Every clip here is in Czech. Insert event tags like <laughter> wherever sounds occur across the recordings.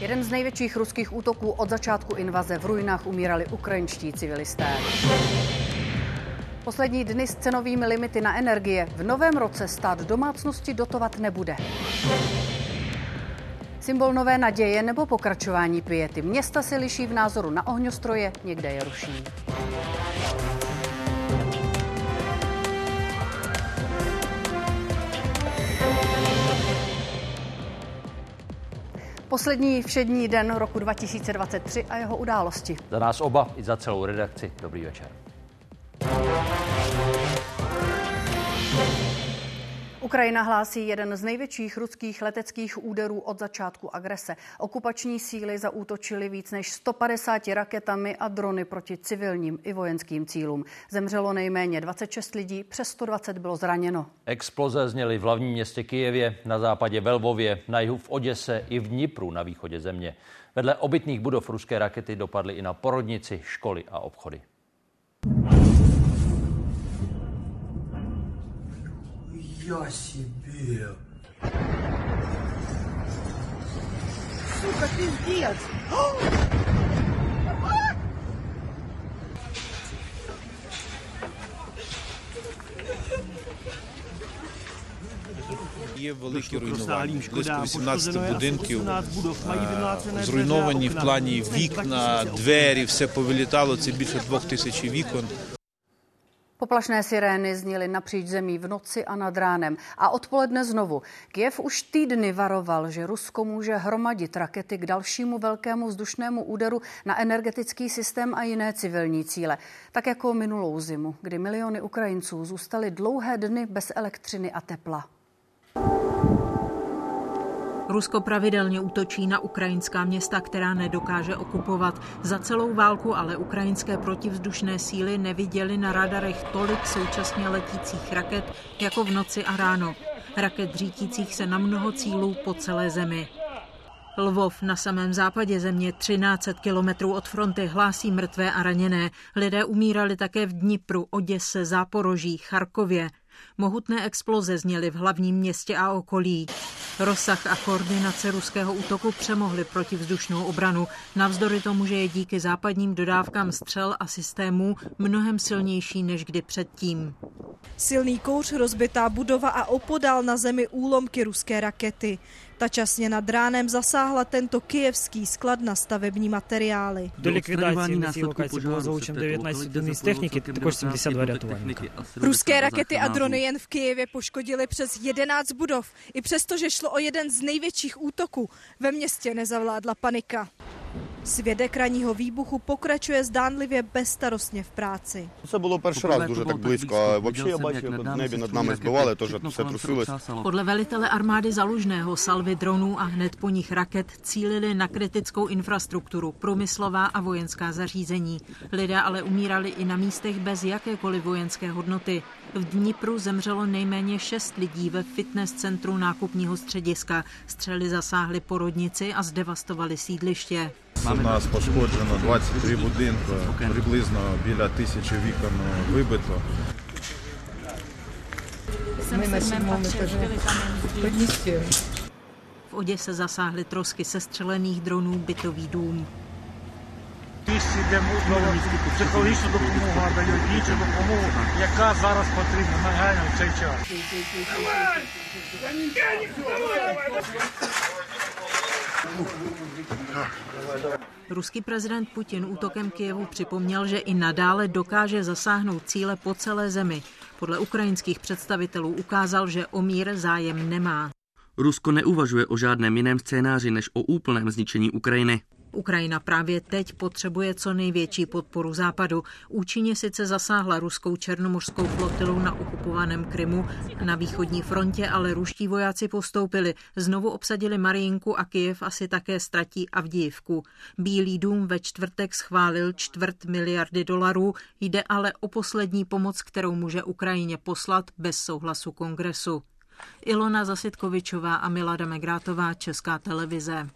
Jeden z největších ruských útoků od začátku invaze v ruinách umírali ukrajinští civilisté. Poslední dny s cenovými limity na energie v novém roce stát domácnosti dotovat nebude. Symbol nové naděje nebo pokračování piety. Města se liší v názoru na ohňostroje, někde je ruší. Poslední všední den roku 2023 a jeho události. Za nás oba i za celou redakci. Dobrý večer. Ukrajina hlásí jeden z největších ruských leteckých úderů od začátku agrese. Okupační síly zaútočily víc než 150 raketami a drony proti civilním i vojenským cílům. Zemřelo nejméně 26 lidí, přes 120 bylo zraněno. Exploze zněly v hlavním městě Kijevě, na západě ve Lvově, na jihu v Oděse i v Dnipru na východě země. Vedle obytných budov ruské rakety dopadly i na porodnici, školy a obchody. Я себе. Сука, пиздец. Є великі руйнування. Близько 18 будинків зруйновані в плані вікна, двері, все повилітало. Це більше двох тисяч вікон. Poplašné sirény zněly napříč zemí v noci a nad ránem. A odpoledne znovu. Kiev už týdny varoval, že Rusko může hromadit rakety k dalšímu velkému vzdušnému úderu na energetický systém a jiné civilní cíle. Tak jako minulou zimu, kdy miliony Ukrajinců zůstaly dlouhé dny bez elektřiny a tepla. Rusko pravidelně útočí na ukrajinská města, která nedokáže okupovat. Za celou válku ale ukrajinské protivzdušné síly neviděly na radarech tolik současně letících raket jako v noci a ráno. Raket řítících se na mnoho cílů po celé zemi. Lvov na samém západě země 13 kilometrů od fronty hlásí mrtvé a raněné. Lidé umírali také v Dnipru, Oděse, Záporoží, Charkově. Mohutné exploze zněly v hlavním městě a okolí. Rozsah a koordinace ruského útoku přemohly protivzdušnou obranu, navzdory tomu, že je díky západním dodávkám střel a systémů mnohem silnější než kdy předtím. Silný kouř, rozbitá budova a opodál na zemi úlomky ruské rakety. Ta časně nad ránem zasáhla tento kijevský sklad na stavební materiály. До ліквідації на цій локації було залучено 19 одиниць техніки, також 72 рятувальника. Ruské rakety a drony jen v Kijevě poškodily přes 11 budov. I přesto, že šlo o jeden z největších útoků, ve městě nezavládla panika. Svědek ranního výbuchu pokračuje zdánlivě bezstarostně v práci. Це було перший раз дуже так близько. А взагалі я бачив, як в небі над нами збивали, теж все трусилось. Podle velitele armády Zalužného salvy dronů a hned po nich raket cílili na kritickou infrastrukturu, průmyslová a vojenská zařízení. Lidé ale umírali i na místech bez jakékoliv vojenské hodnoty. V Dnipru zemřelo nejméně šest lidí ve fitness centru nákupního střediska. Střely zasáhly porodnici a zdevastovali sídliště. У нас пошкоджено 23 будинки, приблизно біля тисячі вікон вибито. Ми на сьомому етажі. Подністю. V Oděse zasáhly trosky sestřelených dronů bytový dům. Місці, де психологічну допомогу надають іншу допомогу, яка зараз потрібна нагально в цей час. Ruský prezident Putin útokem Kijevu připomněl, že i nadále dokáže zasáhnout cíle po celé zemi. Podle ukrajinských představitelů ukázal, že o mír zájem nemá. Rusko neuvažuje o žádném jiném scénáři než o úplném zničení Ukrajiny. Ukrajina právě teď potřebuje co největší podporu Západu. Účinně sice zasáhla ruskou černomořskou flotilu na okupovaném Krymu. Na východní frontě ale ruští vojáci postoupili. Znovu obsadili Marijinku a Kyjev asi také ztratí Avdijivku. Bílý dům ve čtvrtek schválil čtvrt miliardy dolarů. Jde ale o poslední pomoc, kterou může Ukrajině poslat bez souhlasu kongresu. Ilona Zasitkovičová a Milada Megrátová, Česká televize.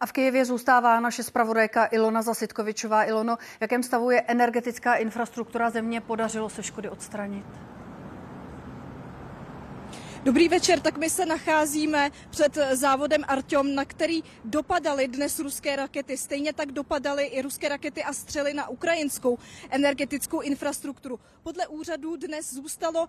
A v Kijevě zůstává naše zpravodajka Ilona Zasitkovičová. Ilono, v jakém stavu je energetická infrastruktura země? Podařilo se škody odstranit? Dobrý večer, tak my se nacházíme před závodem Artyom, na který dopadaly dnes ruské rakety. Stejně tak dopadaly i ruské rakety a střely na ukrajinskou energetickou infrastrukturu. Podle úřadů dnes zůstalo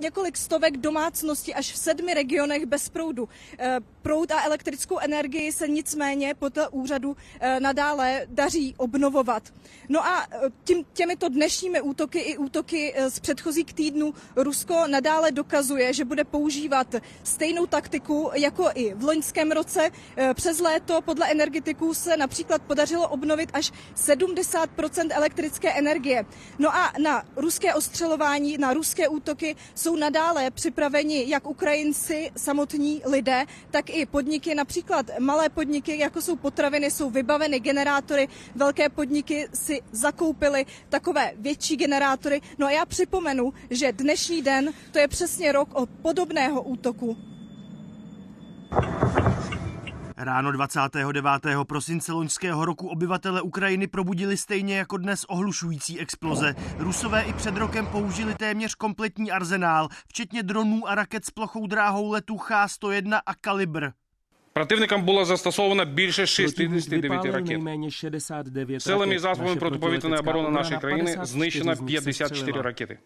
několik stovek domácností až v sedmi regionech bez proudu. Eh, proud a elektrickou energii se nicméně podle úřadu eh, nadále daří obnovovat. No a eh, tím, těmito dnešními útoky i útoky z předchozích týdnů Rusko nadále dokazuje, že bude používat stejnou taktiku jako i v loňském roce. Přes léto podle energetiků se například podařilo obnovit až 70% elektrické energie. No a na ruské ostřelování, na ruské útoky jsou nadále připraveni jak Ukrajinci, samotní lidé, tak i podniky, například malé podniky, jako jsou potraviny, jsou vybaveny generátory, velké podniky si zakoupily takové větší generátory. No a já připomenu, že dnešní den to je přesně rok od podobného útoku. Ráno 29. prosince loňského roku obyvatele Ukrajiny probudili stejně jako dnes ohlušující exploze. Rusové i před rokem použili téměř kompletní arzenál, včetně dronů a raket s plochou dráhou letu H-101 a Kalibr. Противникам було застосовано більше 69 ракет. Силами і засобами протиповітряної оборони нашої країни знищено 54 ракети.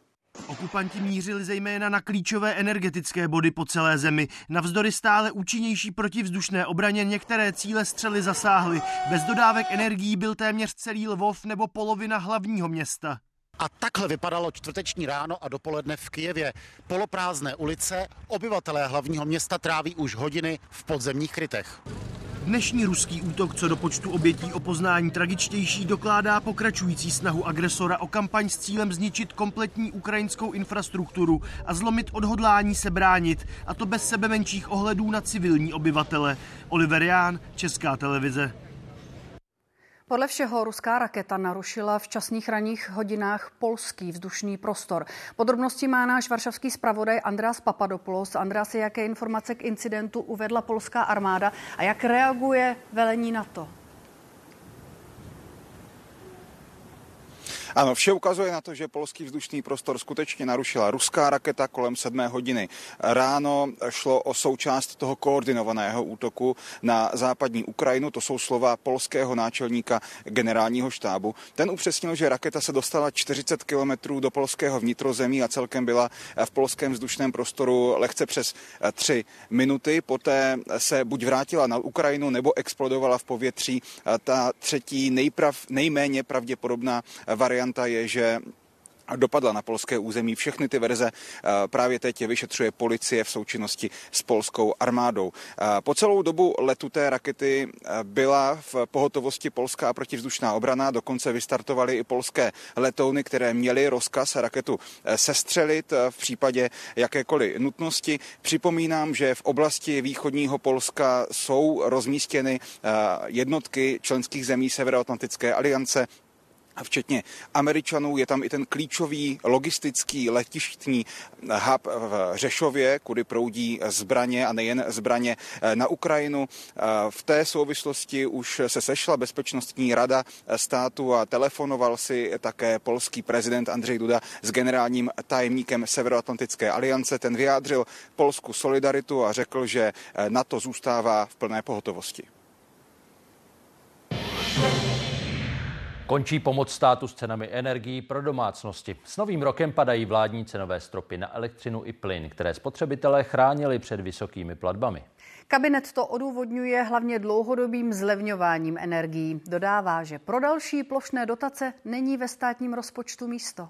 Okupanti mířili zejména na klíčové energetické body po celé zemi. Navzdory stále účinnější protivzdušné obraně některé cíle střely zasáhly. Bez dodávek energií byl téměř celý Lvov nebo polovina hlavního města. A takhle vypadalo čtvrteční ráno a dopoledne v Kijevě. Poloprázdné ulice, obyvatelé hlavního města tráví už hodiny v podzemních krytech. Dnešní ruský útok co do počtu obětí o poznání tragičtější dokládá pokračující snahu agresora o kampaň s cílem zničit kompletní ukrajinskou infrastrukturu a zlomit odhodlání se bránit, a to bez sebe menších ohledů na civilní obyvatele. Oliver Ján, Česká televize. Podle všeho ruská raketa narušila v časných ranních hodinách polský vzdušný prostor. Podrobnosti má náš varšavský zpravodaj András Papadopoulos. András, jaké informace k incidentu uvedla polská armáda a jak reaguje velení NATO? Ano, vše ukazuje na to, že polský vzdušný prostor skutečně narušila ruská raketa kolem sedmé hodiny. Ráno šlo o součást toho koordinovaného útoku na západní Ukrajinu. To jsou slova polského náčelníka generálního štábu. Ten upřesnil, že raketa se dostala 40 kilometrů do polského vnitrozemí a celkem byla v polském vzdušném prostoru lehce přes tři minuty. Poté se buď vrátila na Ukrajinu nebo explodovala v povětří. Ta třetí nejprav, nejméně pravděpodobná varianta varianta je, že dopadla na polské území. Všechny ty verze eh, právě teď vyšetřuje policie v součinnosti s polskou armádou. Eh, po celou dobu letu té rakety eh, byla v pohotovosti polská protivzdušná obrana, dokonce vystartovaly i polské letouny, které měly rozkaz raketu sestřelit v případě jakékoliv nutnosti. Připomínám, že v oblasti východního Polska jsou rozmístěny jednotky členských zemí Severoatlantické aliance, včetně Američanů. Je tam i ten klíčový logistický letištní hub v Řešově, kudy proudí zbraně a nejen zbraně eh, na Ukrajinu. Eh, v té souvislosti už se sešla Bezpečnostní rada státu a telefonoval si také polský prezident Andřej Duda s generálním tajemníkem Severoatlantické aliance. Ten vyjádřil Polsku solidaritu a řekl, že eh, NATO zůstává v plné pohotovosti. Končí pomoc státu s cenami energií pro domácnosti. S novým rokem padají vládní cenové stropy na elektřinu i plyn, které spotřebitelé chránili před vysokými platbami. Kabinet to odůvodňuje hlavně dlouhodobým zlevňováním energií. Dodává, že pro další plošné dotace není ve státním rozpočtu místo.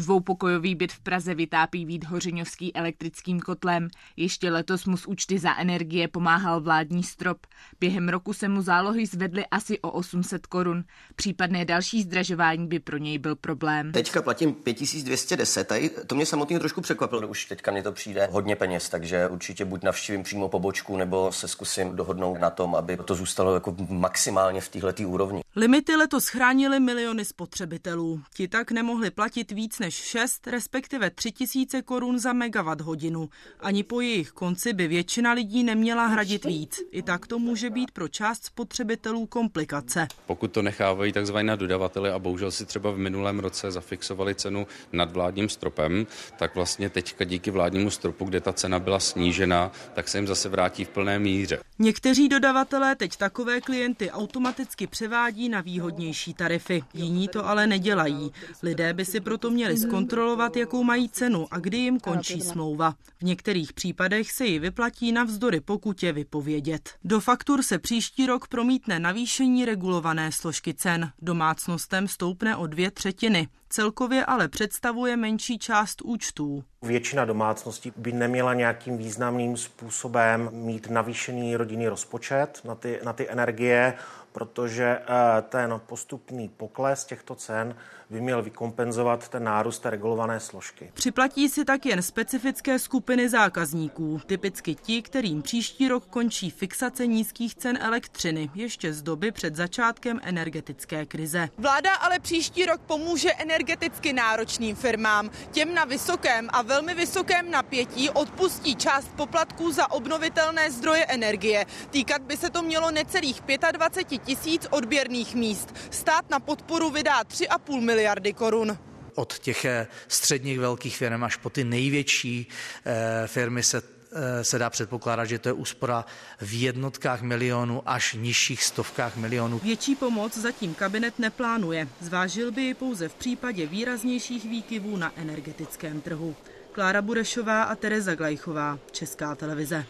Dvoupokojový byt v Praze vytápí Vít Hořiňovský elektrickým kotlem. Ještě letos mu z účty za energie pomáhal vládní strop. Během roku se mu zálohy zvedly asi o 800 korun. Případné další zdražování by pro něj byl problém. Teďka platím 5210, tady to mě samotně trošku překvapilo. Už teďka mi to přijde hodně peněz, takže určitě buď navštívím přímo pobočku, nebo se zkusím dohodnout na tom, aby to zůstalo jako maximálně v této úrovni. Limity letos chránily miliony spotřebitelů. Ti tak nemohli platit víc než 6, respektive 3 tisíce korun za megawatt hodinu. Ani po jejich konci by většina lidí neměla hradit víc. I tak to může být pro část spotřebitelů komplikace. Pokud to nechávají tzv. na dodavateli a bohužel si třeba v minulém roce zafixovali cenu nad vládním stropem, tak vlastně teďka díky vládnímu stropu, kde ta cena byla snížena, tak se jim zase vrátí v plné míře. Někteří dodavatelé teď takové klienty automaticky převádí na výhodnější tarify. Jiní to ale nedělají. Lidé by si proto měli zkontrolovat, jakou mají cenu a kdy jim končí smlouva. V některých případech se ji vyplatí navzdory pokutě vypovědět. Do faktur se příští rok promítne navýšení regulované složky cen. Domácnostem stoupne o dvě třetiny. Celkově ale představuje menší část účtů. Většina domácností by neměla nějakým významným způsobem mít navýšený rodinný rozpočet na ty, na ty energie protože eh, ten postupný pokles těchto cen by měl vykompenzovat ten nárůst té regulované složky. Připlatí si tak jen specifické skupiny zákazníků, typicky ti, kterým příští rok končí fixace nízkých cen elektřiny, ještě z doby před začátkem energetické krize. Vláda ale příští rok pomůže energeticky náročným firmám. Těm na vysokém a velmi vysokém napětí odpustí část poplatků za obnovitelné zdroje energie. Týkat by se to mělo necelých 25 tisíc odběrných míst. Stát na podporu vydá 3,5 miliardy korun od těch eh, středních velkých firm až po ty největší eh, firmy se eh, se dá předpokládat, že to je úspora v jednotkách milionů až nižších stovkách milionů. Větší pomoc zatím kabinet neplánuje. Zvážil by ji pouze v případě výraznějších výkyvů na energetickém trhu. Klára Burešová a Tereza Glajchová, Česká televize.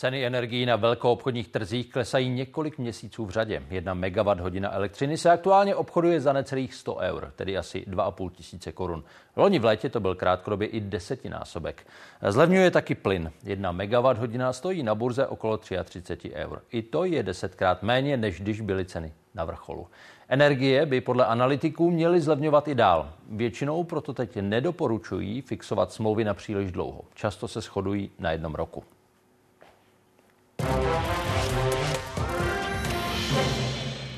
Ceny energií na velkoobchodních trzích klesají několik měsíců v řadě. Jedna megawatt hodina elektřiny se aktuálně obchoduje za necelých 100 eur, tedy asi 2,5 tisíce korun. Loni v létě to byl krátkodobě i desetinásobek. Zlevňuje taky plyn. Jedna megawatt hodina stojí na burze okolo 33 eur. I to je desetkrát méně, než když byly ceny na vrcholu. Energie by podle analytiků měly zlevňovat i dál. Většinou proto teď nedoporučují fixovat smlouvy na příliš dlouho. Často se shodují na jednom roku.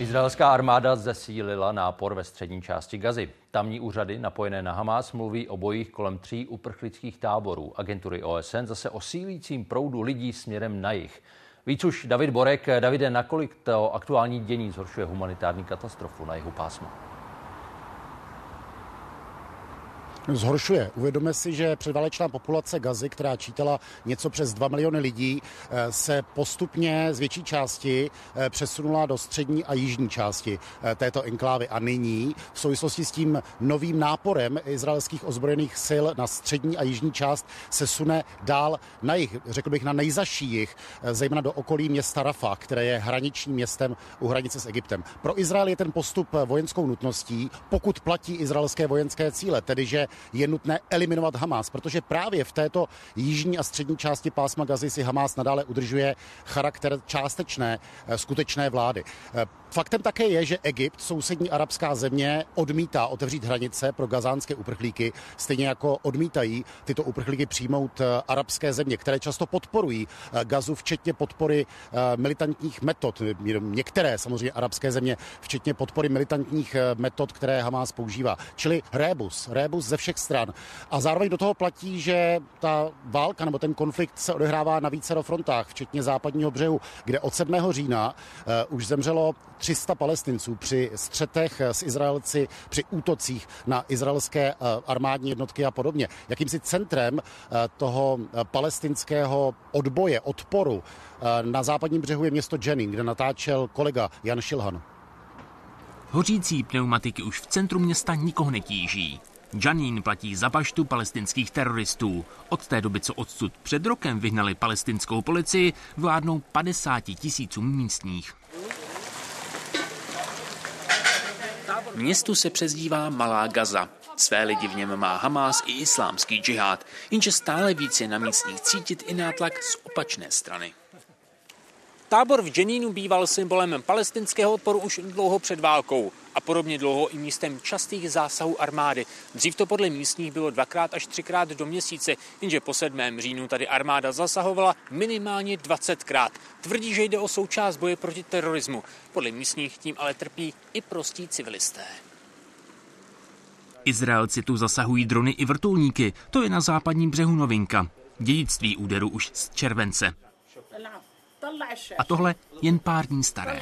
Izraelská armáda zesílila nápor ve střední části Gazy. Tamní úřady napojené na Hamas mluví o bojích kolem tří uprchlických táborů. Agentury OSN zase o sílícím proudu lidí směrem na jih. Víc už David Borek. Davide, nakolik to aktuální dění zhoršuje humanitární katastrofu na jihu pásma? Zhoršuje. Uvědomme si, že předválečná populace Gazy, která čítala něco přes 2 miliony lidí, eh, se postupně z větší části eh, přesunula do střední a jižní části eh, této enklávy. A nyní v souvislosti s tím novým náporem izraelských ozbrojených sil na střední a jižní část se sune dál na jich, řekl bych na nejzaší jich, zejména do okolí města Rafa, které je hraničním městem u hranice s Egyptem. Pro Izrael je ten postup vojenskou nutností, pokud platí izraelské vojenské cíle, tedy že je nutné eliminovat Hamas, protože právě v této jižní a střední části pásma Gazy si Hamas nadále udržuje charakter částečné eh, skutečné vlády. Eh, faktem také je, že Egypt, sousední arabská země, odmítá otevřít hranice pro gazánské uprchlíky, stejně jako odmítají tyto uprchlíky přijmout eh, arabské země, které často podporují Gazu, včetně podpory militantních metod. Některé samozřejmě arabské země, včetně podpory militantních metod, které Hamas používá. Čili rébus, rébus ze všech stran. A zároveň do toho platí, že ta válka nebo ten konflikt se odehrává na více frontách, včetně západního břehu, kde od 7. října uh, už zemřelo 300 palestinců při střetech s Izraelci, při útocích na izraelské uh, armádní jednotky a podobně. Jakýmsi centrem uh, toho palestinského odboje, odporu na západním břehu je město Jenin, kde natáčel kolega Jan Šilhan. Hořící pneumatiky už v centru města nikoho netíží. Janín platí za paštu palestinských teroristů. Od té doby, co odsud před rokem vyhnali palestinskou policii, vládnou 50 tisícům místních. Městu se přezdívá Malá Gaza. Své lidi v něm má Hamás i islámský džihad, jenže stále více na místních cítit i nátlak z opačné strany. Tábor v Jenínu býval symbolem palestinského odporu už dlouho před válkou. a podobně dlouho i místem častých zásahů armády. Dřív to podle místních bylo dvakrát až třikrát do měsíce, jenže po 7. říjnu tady armáda zasahovala minimálně 20krát. Tvrdí, že jde o součást boje proti terorismu. Podle místních tím ale trpí i prostí civilisté. Izraelci tu zasahují drony i vrtulníky. To je na západním břehu novinka. Dědictví úderu už z července. A tohle jen pár dní staré.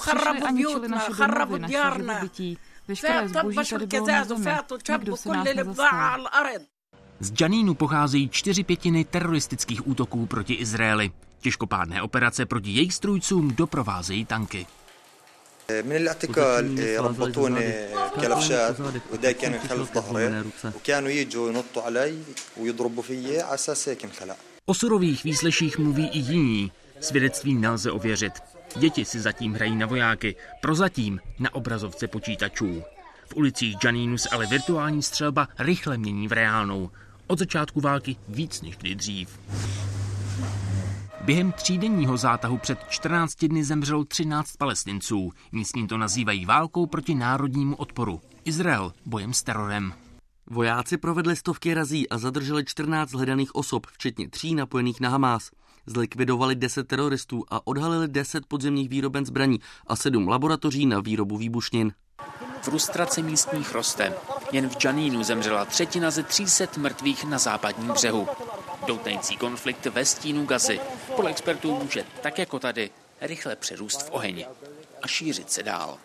Přišli a ničili naše domovy, naše živobytí. Veškeré zboží tady bylo na zemi. Nikdo se nás nezastal. Z Janínu pocházejí čtyři pětiny teroristických útoků proti Izraeli. Těžkopádné operace proti jejich strůjcům doprovázejí tanky. من الاعتقال ربطوني كلبشات وده كان خلف ظهري وكانوا يجوا ينطوا علي ويضربوا فيي على اساس هيك انخلع O surových výsleších mluví i jiní. Svědectví nelze ověřit. Děti si zatím hrají na vojáky, prozatím na obrazovce počítačů. V ulicích Janínu se ale virtuální střelba rychle mění v reálnou. Od začátku války víc než kdy dřív. Během třídenního zátahu před 14 dny zemřelo 13 palestinců. Místní to nazývají válkou proti národnímu odporu. Izrael bojem s terorem. Vojáci provedli stovky razí a zadrželi 14 hledaných osob, včetně tří napojených na Hamás. Zlikvidovali 10 teroristů a odhalili 10 podzemních výroben zbraní a 7 laboratoří na výrobu výbušnin. Frustrace místních roste. Jen v Janínu zemřela třetina ze 300 mrtvých na západním břehu. Doutnající konflikt ve stínu Gazy podle expertů může, tak jako tady, rychle přerůst v oheň a šířit se dál.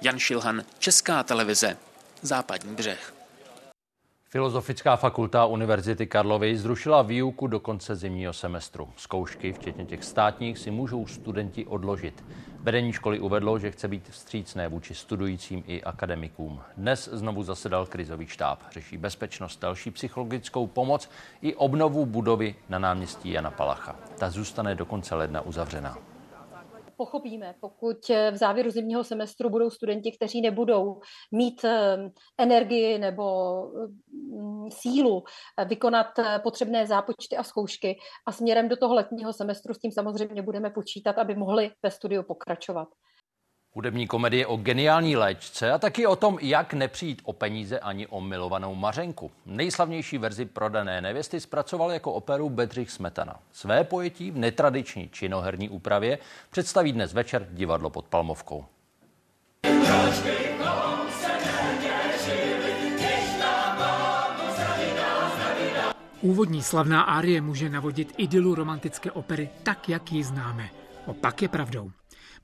Jan Šilhan, Česká televize, Západní břeh. Filozofická fakulta Univerzity Karlovy zrušila výuku do konce zimního semestru. Zkoušky, včetně těch státních, si můžou studenti odložit. Vedení školy uvedlo, že chce být vstřícné vůči studujícím i akademikům. Dnes znovu zasedal krizový štáb. Řeší bezpečnost, další psychologickou pomoc i obnovu budovy na náměstí Jana Palacha. Ta zůstane do konce ledna uzavřená pochopíme, pokud v závěru zimního semestru budou studenti, kteří nebudou mít energii nebo mm, sílu vykonat potřebné zápočty a zkoušky a směrem do toho letního semestru s tím samozřejmě budeme počítat, aby mohli ve studiu pokračovat. Hudební komedie o geniální léčce a taky o tom, jak nepřijít o peníze ani o milovanou Mařenku. Nejslavnější verzi prodané nevěsty zpracoval jako operu Bedřich Smetana. Své pojetí v netradiční činoherní úpravě představí dnes večer divadlo pod Palmovkou. Úvodní slavná árie může navodit idylu romantické opery tak, jak ji známe. Opak je pravdou.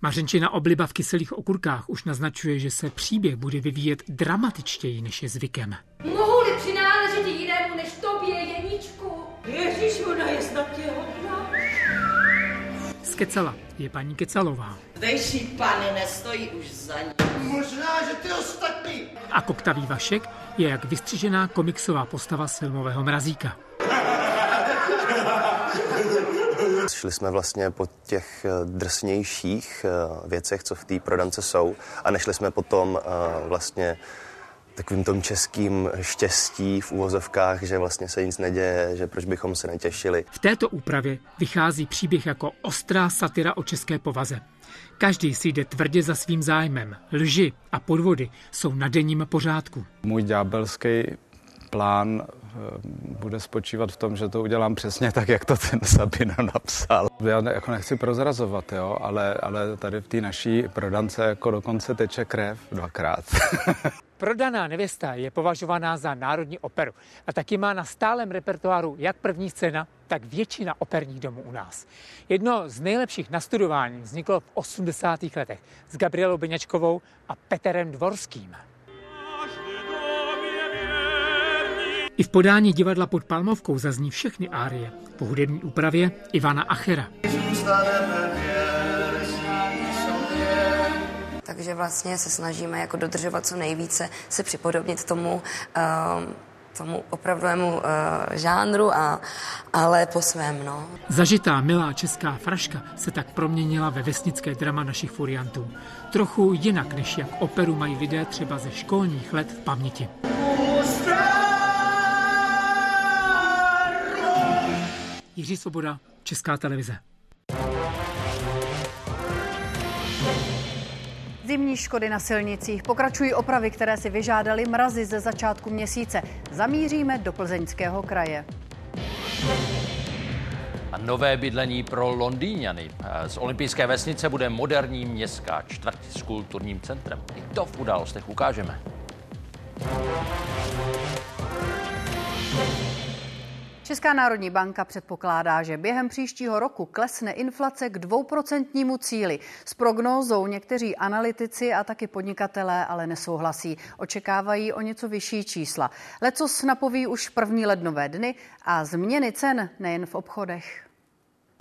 Mařenčina obliba v kyselých okurkách už naznačuje, že se příběh bude vyvíjet dramatičtěji, než je zvykem. Mohu-li přináležet jinému než tobě, Jeníčku? Ježíš, ona je snad těhotná. Skecala je paní Kecalová. Zdejší pany nestojí už za ní. Možná, že ty ostatní. A koktavý Vašek je jak vystřižená komiksová postava z filmového mrazíka. Šli jsme vlastně po těch eh, drsnějších eh, věcech, co v té prodance jsou a nešli jsme potom eh, vlastně takovým tom českým štěstí v úvozovkách, že vlastně se nic neděje, že proč bychom se netěšili. V této úpravě vychází příběh jako ostrá satira o české povaze. Každý si jde tvrdě za svým zájmem. Lži a podvody jsou na denním pořádku. Můj ďábelský plán bude spočívat v tom, že to udělám přesně tak, jak to ten Sabina napsal. Já ne, jako nechci prozrazovat, jo, ale, ale tady v té naší prodance jako dokonce teče krev dvakrát. <laughs> Prodaná nevěsta je považovaná za národní operu a taky má na stálem repertoáru jak první scéna, tak většina operních domů u nás. Jedno z nejlepších nastudování vzniklo v 80. letech s Gabrielou Beňačkovou a Peterem Dvorským. I v podání divadla pod Palmovkou zazní všechny árie. Po hudební úpravě Ivana Achera. Takže vlastně se snažíme jako dodržovat co nejvíce, se připodobnit tomu, uh, tomu opravdovému uh, žánru, a, ale po svém. No. Zažitá milá česká fraška se tak proměnila ve vesnické drama našich furiantů. Trochu jinak, než jak operu mají lidé třeba ze školních let v paměti. Jiří Svoboda, Česká televize. Zimní škody na silnicích pokračují opravy, které si vyžádali mrazy ze začátku měsíce. Zamíříme do Plzeňského kraje. A nové bydlení pro Londýňany. Z olympijské vesnice bude moderní městská čtvrť s kulturním centrem. I to v událostech ukážeme. Česká národní banka předpokládá, že během příštího roku klesne inflace k dvouprocentnímu cíli. S prognózou někteří analytici a taky podnikatelé ale nesouhlasí. Očekávají o něco vyšší čísla. Lecos napoví už první lednové dny a změny cen nejen v obchodech.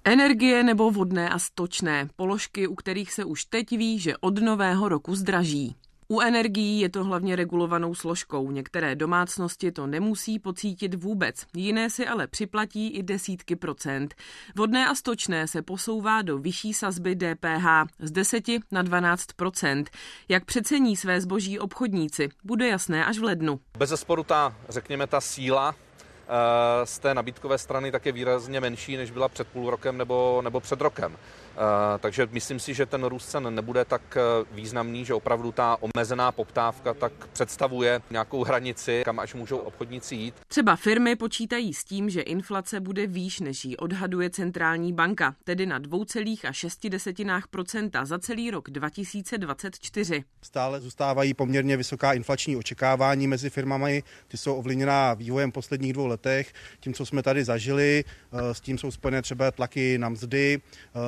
Energie nebo vodné a stočné, položky, u kterých se už teď ví, že od nového roku zdraží. U energií je to hlavně regulovanou složkou. Některé domácnosti to nemusí pocítit vůbec, jiné si ale připlatí i desítky procent. Vodné a stočné se posouvá do vyšší sazby DPH z 10 na 12 procent. Jak přecení své zboží obchodníci, bude jasné až v lednu. Bez zesporu ta, řekněme, ta síla eh, z té nabídkové strany tak je výrazně menší, než byla před půl rokem nebo, nebo před rokem. Eh, takže myslím si, že ten růst cen nebude tak eh, významný, že opravdu ta omezená poptávka tak představuje nějakou hranici, kam až můžou obchodníci jít. Třeba firmy počítají s tím, že inflace bude výš, než ji odhaduje centrální banka, tedy na 2,6% za celý rok 2024. Stále zůstávají poměrně vysoká inflační očekávání mezi firmami, ty jsou ovlivněná vývojem posledních dvou letech, tím, co jsme tady zažili, eh, s tím jsou spojené třeba tlaky na mzdy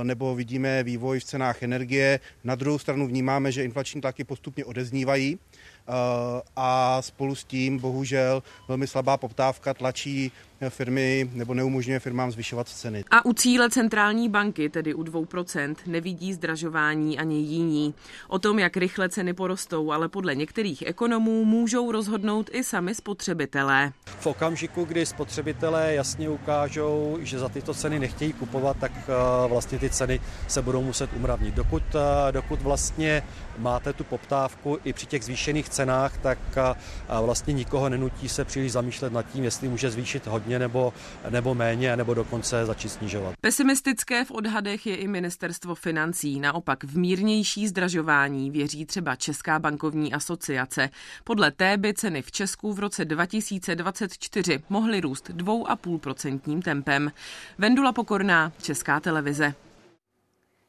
nebo vidíme vývoj v cenách energie. Na druhou stranu vnímáme, že inflační tlaky postupně odeznívají eh, a spolu s tím bohužel velmi slabá poptávka tlačí firmy nebo neumožňuje firmám zvyšovat ceny. A u cíle centrální banky, tedy u 2%, nevidí zdražování ani jiní. O tom, jak rychle ceny porostou, ale podle některých ekonomů můžou rozhodnout i sami spotřebitelé. V okamžiku, kdy spotřebitelé jasně ukážou, že za tyto ceny nechtějí kupovat, tak eh, vlastně ty ceny se budou muset umravnit. Dokud, eh, dokud vlastně máte tu poptávku i při těch zvýšených cenách, tak eh, vlastně nikoho nenutí se příliš zamýšlet nad tím, jestli může zvýšit hodně hodně nebo, nebo méně, nebo dokonce začít snižovat. Pesimistické v odhadech je i ministerstvo financí. Naopak v mírnější zdražování věří třeba Česká bankovní asociace. Podle té by ceny v Česku v roce 2024 mohly růst 2,5% tempem. Vendula Pokorná, Česká televize.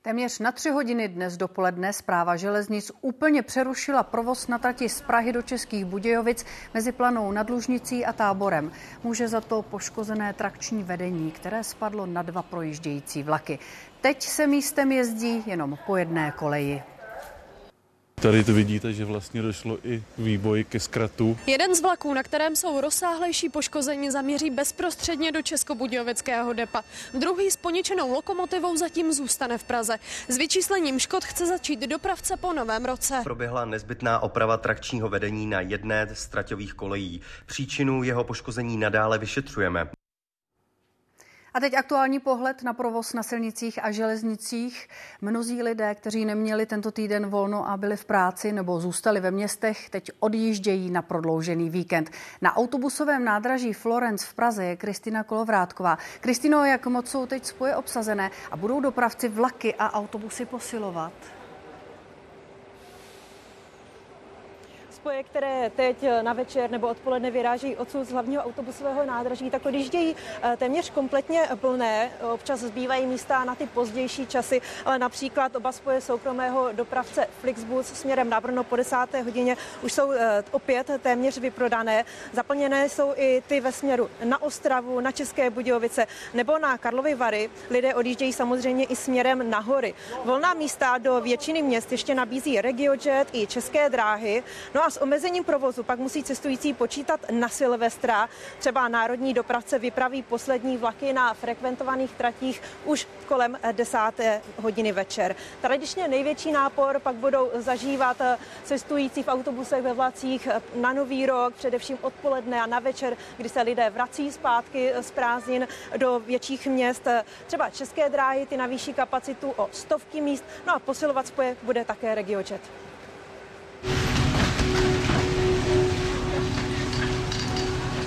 Téměř na tři hodiny dnes dopoledne zpráva železnic úplně přerušila provoz na trati z Prahy do Českých Budějovic mezi Planou nad Lužnicí a Táborem. Může za to poškozené trakční vedení, které spadlo na dva projíždějící vlaky. Teď se místem jezdí jenom po jedné koleji. Tady to vidíte, že vlastně došlo i výboj ke zkratu. Jeden z vlaků, na kterém jsou rozsáhlejší poškození, zaměří bezprostředně do Českobudějovického depa. Druhý s poničenou lokomotivou zatím zůstane v Praze. S vyčíslením škod chce začít dopravce po novém roce. Proběhla nezbytná oprava trakčního vedení na jedné z traťových kolejí. Příčinu jeho poškození nadále vyšetřujeme. A teď aktuální pohled na provoz na silnicích a železnicích. Mnozí lidé, kteří neměli tento týden volno a byli v práci nebo zůstali ve městech, teď odjíždějí na prodloužený víkend. Na autobusovém nádraží Florence v Praze je Kristina Kolovrátková. Kristino, jak moc jsou teď spoje obsazené a budou dopravci vlaky a autobusy posilovat? Spoje, které teď eh, na večer nebo odpoledne vyráží odsud z hlavního autobusového nádraží, tak odjíždějí eh, téměř kompletně plné. Občas zbývají místa na ty pozdější časy, ale například oba spoje soukromého dopravce Flixbus směrem na Brno po 10. hodině už jsou eh, opět téměř vyprodané. Zaplněné jsou i ty ve směru na Ostravu, na České Budějovice nebo na Karlovy Vary. Lidé odjíždějí samozřejmě i směrem na hory. Volná místa do většiny měst ještě nabízí RegioJet i České dráhy. No a s omezením provozu pak musí cestující počítat na Silvestra. Třeba národní dopravce vypraví poslední vlaky na frekventovaných tratích už kolem 10. hodiny večer. Tradičně největší nápor pak budou zažívat cestující v autobusech ve vlacích na Nový rok, především odpoledne a na večer, kdy se lidé vrací zpátky z prázdnin do větších měst. Třeba České dráhy ty navýší kapacitu o stovky míst, no a posilovat spoje bude také RegioJet.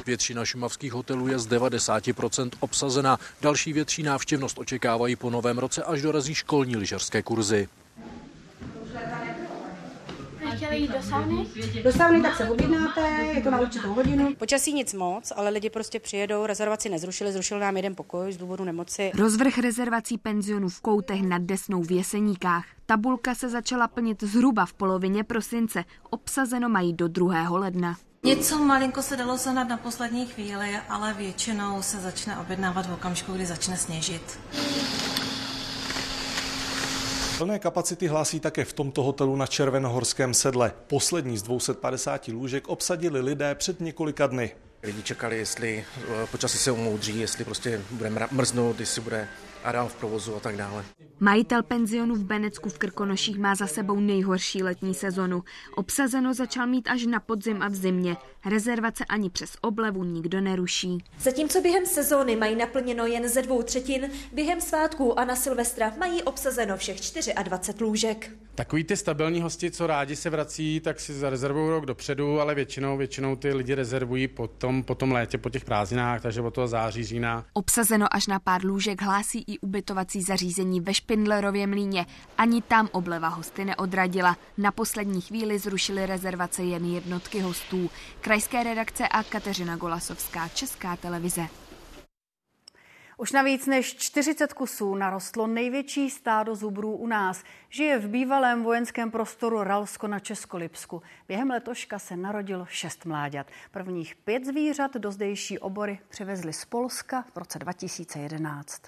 Většina šumavských hotelů je z 90% obsazena. Další větší návštěvnost očekávají po novém roce, až dorazí školní lyžařské kurzy. chtěli jít do sauny? Do sauny tak se objednáte, je to na určitou hodinu. Počasí nic moc, ale lidi prostě přijedou, rezervaci nezrušili, zrušil nám jeden pokoj z důvodu nemoci. Rozvrh rezervací penzionů v Koutech nad Desnou v Jeseníkách. Tabulka se začala plnit zhruba v polovině prosince. Obsazeno mají do 2. ledna. Něco malinko se dalo sehnat na poslední chvíli, ale většinou se začne objednávat v okamžiku, kdy začne sněžit. Plné kapacity hlásí také v tomto hotelu na Červenohorském sedle. Poslední z 250 lůžek obsadili lidé před několika dny. Lidi čekali, jestli eh, počasí se umoudří, jestli prostě bude mrznout, jestli bude areál v provozu a tak dále. Majitel penzionu v Benecku v Krkonoších má za sebou nejhorší letní sezonu. Obsazeno začal mít až na podzim a v zimě. Rezervace ani přes oblevu nikdo neruší. Zatímco během sezóny mají naplněno jen ze dvou třetin, během svátků a na Silvestra mají obsazeno všech 24 lůžek. Takový ty stabilní hosti, co rádi se vrací, tak si zarezervují rok dopředu, ale většinou, většinou ty lidi rezervují potom, po tom létě, po těch prázdninách, takže od toho září, října. Obsazeno až na pár lůžek hlásí i ubytovací zařízení ve Špindlerově mlíně. Ani tam obleva hosty neodradila. Na poslední chvíli zrušili rezervace jen jednotky hostů. Krajské redakce a Kateřina Golasovská, Česká televize. Už na víc než 40 kusů narostlo největší stádo zubrů u nás. Žije v bývalém vojenském prostoru Ralsko na Českolipsku. Během letoška se narodilo šest mláďat. Prvních pět zvířat do zdejší obory přivezli z Polska v roce 2011.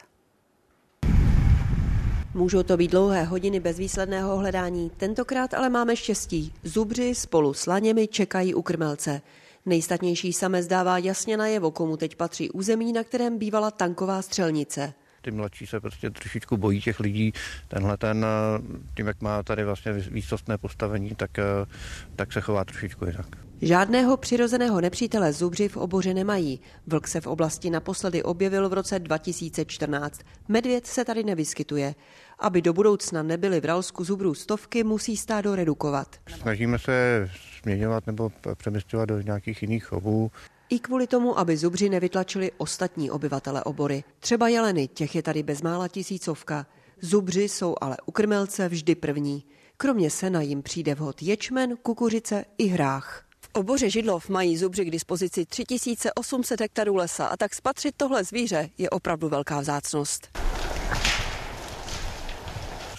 Můžou to být dlouhé hodiny bez výsledného hledání, tentokrát ale máme štěstí. Zubři spolu s laněmi čekají u krmelce. Nejstatnější samec dává jasně najevo, komu teď patří území, na kterém bývala tanková střelnice. Ty mladší se prostě trošičku bojí těch lidí. Tenhle ten, tím, jak má tady vlastně výsostné postavení, tak, tak se chová trošičku jinak. Žádného přirozeného nepřítele zubři v oboře nemají. Vlk se v oblasti naposledy objevil v roce 2014. Medvěd se tady nevyskytuje. Aby do budoucna nebyly v Ralsku zubrů stovky, musí stádo redukovat. Snažíme se směňovat nebo přemysťovat do nějakých jiných chovů. I kvůli tomu, aby zubři nevytlačili ostatní obyvatele obory. Třeba jeleny, těch je tady bezmála tisícovka. Zubři jsou ale u krmelce vždy první. Kromě sena jim přijde vhod ječmen, kukuřice i hrách. V oboře Židlov mají zubři k dispozici 3800 hektarů lesa a tak spatřit tohle zvíře je opravdu velká vzácnost.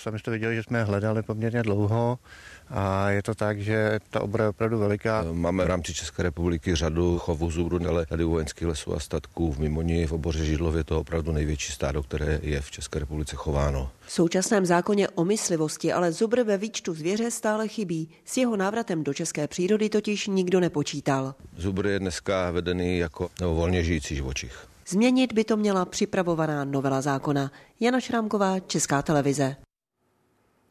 Sami jste viděli, že jsme hledali poměrně dlouho a je to tak, že ta obra je opravdu veliká. Máme v rámci České republiky řadu chovů zubru, ale tady u vojenských lesů a statků v Mimoni, v oboře Židlov je to opravdu největší stádo, které je v České republice chováno. V současném zákoně o myslivosti ale zubr ve výčtu zvěře stále chybí. S jeho návratem do české přírody totiž nikdo nepočítal. Zubr je dneska vedený jako volně žijící živočich. Změnit by to měla připravovaná novela zákona. Jana Šrámková, Česká televize.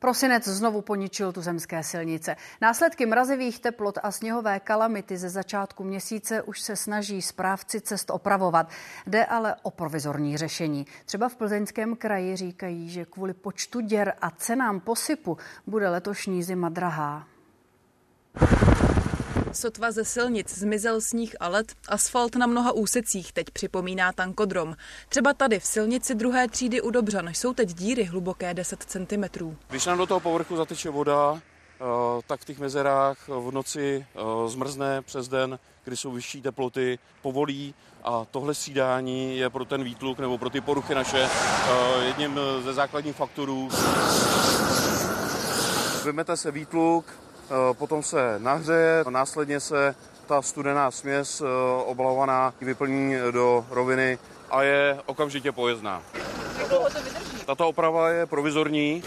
Prosinec znovu poničil tuzemské silnice. Následky mrazivých teplot a sněhové kalamity ze začátku měsíce už se snaží správci cest opravovat. Jde ale o provizorní řešení. Třeba v Plzeňském kraji říkají, že kvůli počtu děr a cenám posypu bude letošní zima drahá. Sotva ze silnic zmizel sníh a led, asfalt na mnoha úsecích teď připomíná tankodrom. Třeba tady v silnici druhé třídy u Dobřan jsou teď díry hluboké 10 cm. Když nám do toho povrchu zateče voda, eh, tak v těch mezerách v noci eh, zmrzne přes den, kdy jsou vyšší teploty, povolí a tohle sídání je pro ten výtluk nebo pro ty poruchy naše eh, jedním ze základních faktorů. Vymete se výtluk, Eh, potom se nahřeje, následně se ta studená směs eh, oblavovaná vyplní do roviny a je okamžitě pojezdná. Tato oprava je provizorní.